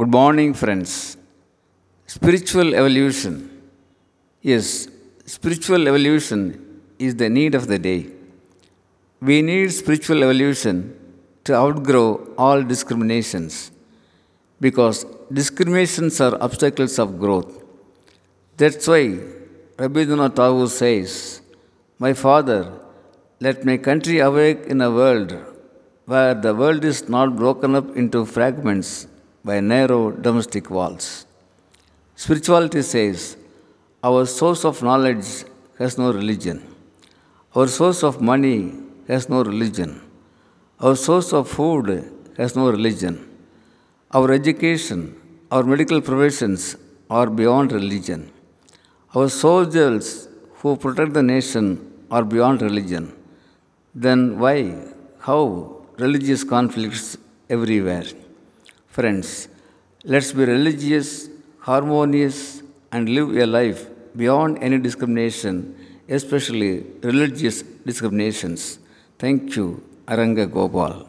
Good morning, friends. Spiritual evolution. Yes, spiritual evolution is the need of the day. We need spiritual evolution to outgrow all discriminations because discriminations are obstacles of growth. That's why Rabindranath Tagore says, My father, let my country awake in a world where the world is not broken up into fragments by narrow domestic walls. Spirituality says, Our source of knowledge has no religion. Our source of money has no religion. Our source of food has no religion. Our education, our medical professions are beyond religion. Our soldiers who protect the nation are beyond religion. Then why, how religious conflicts everywhere? Friends, let's be religious, harmonious, and live a life beyond any discrimination, especially religious discriminations. Thank you, Aranga Gopal.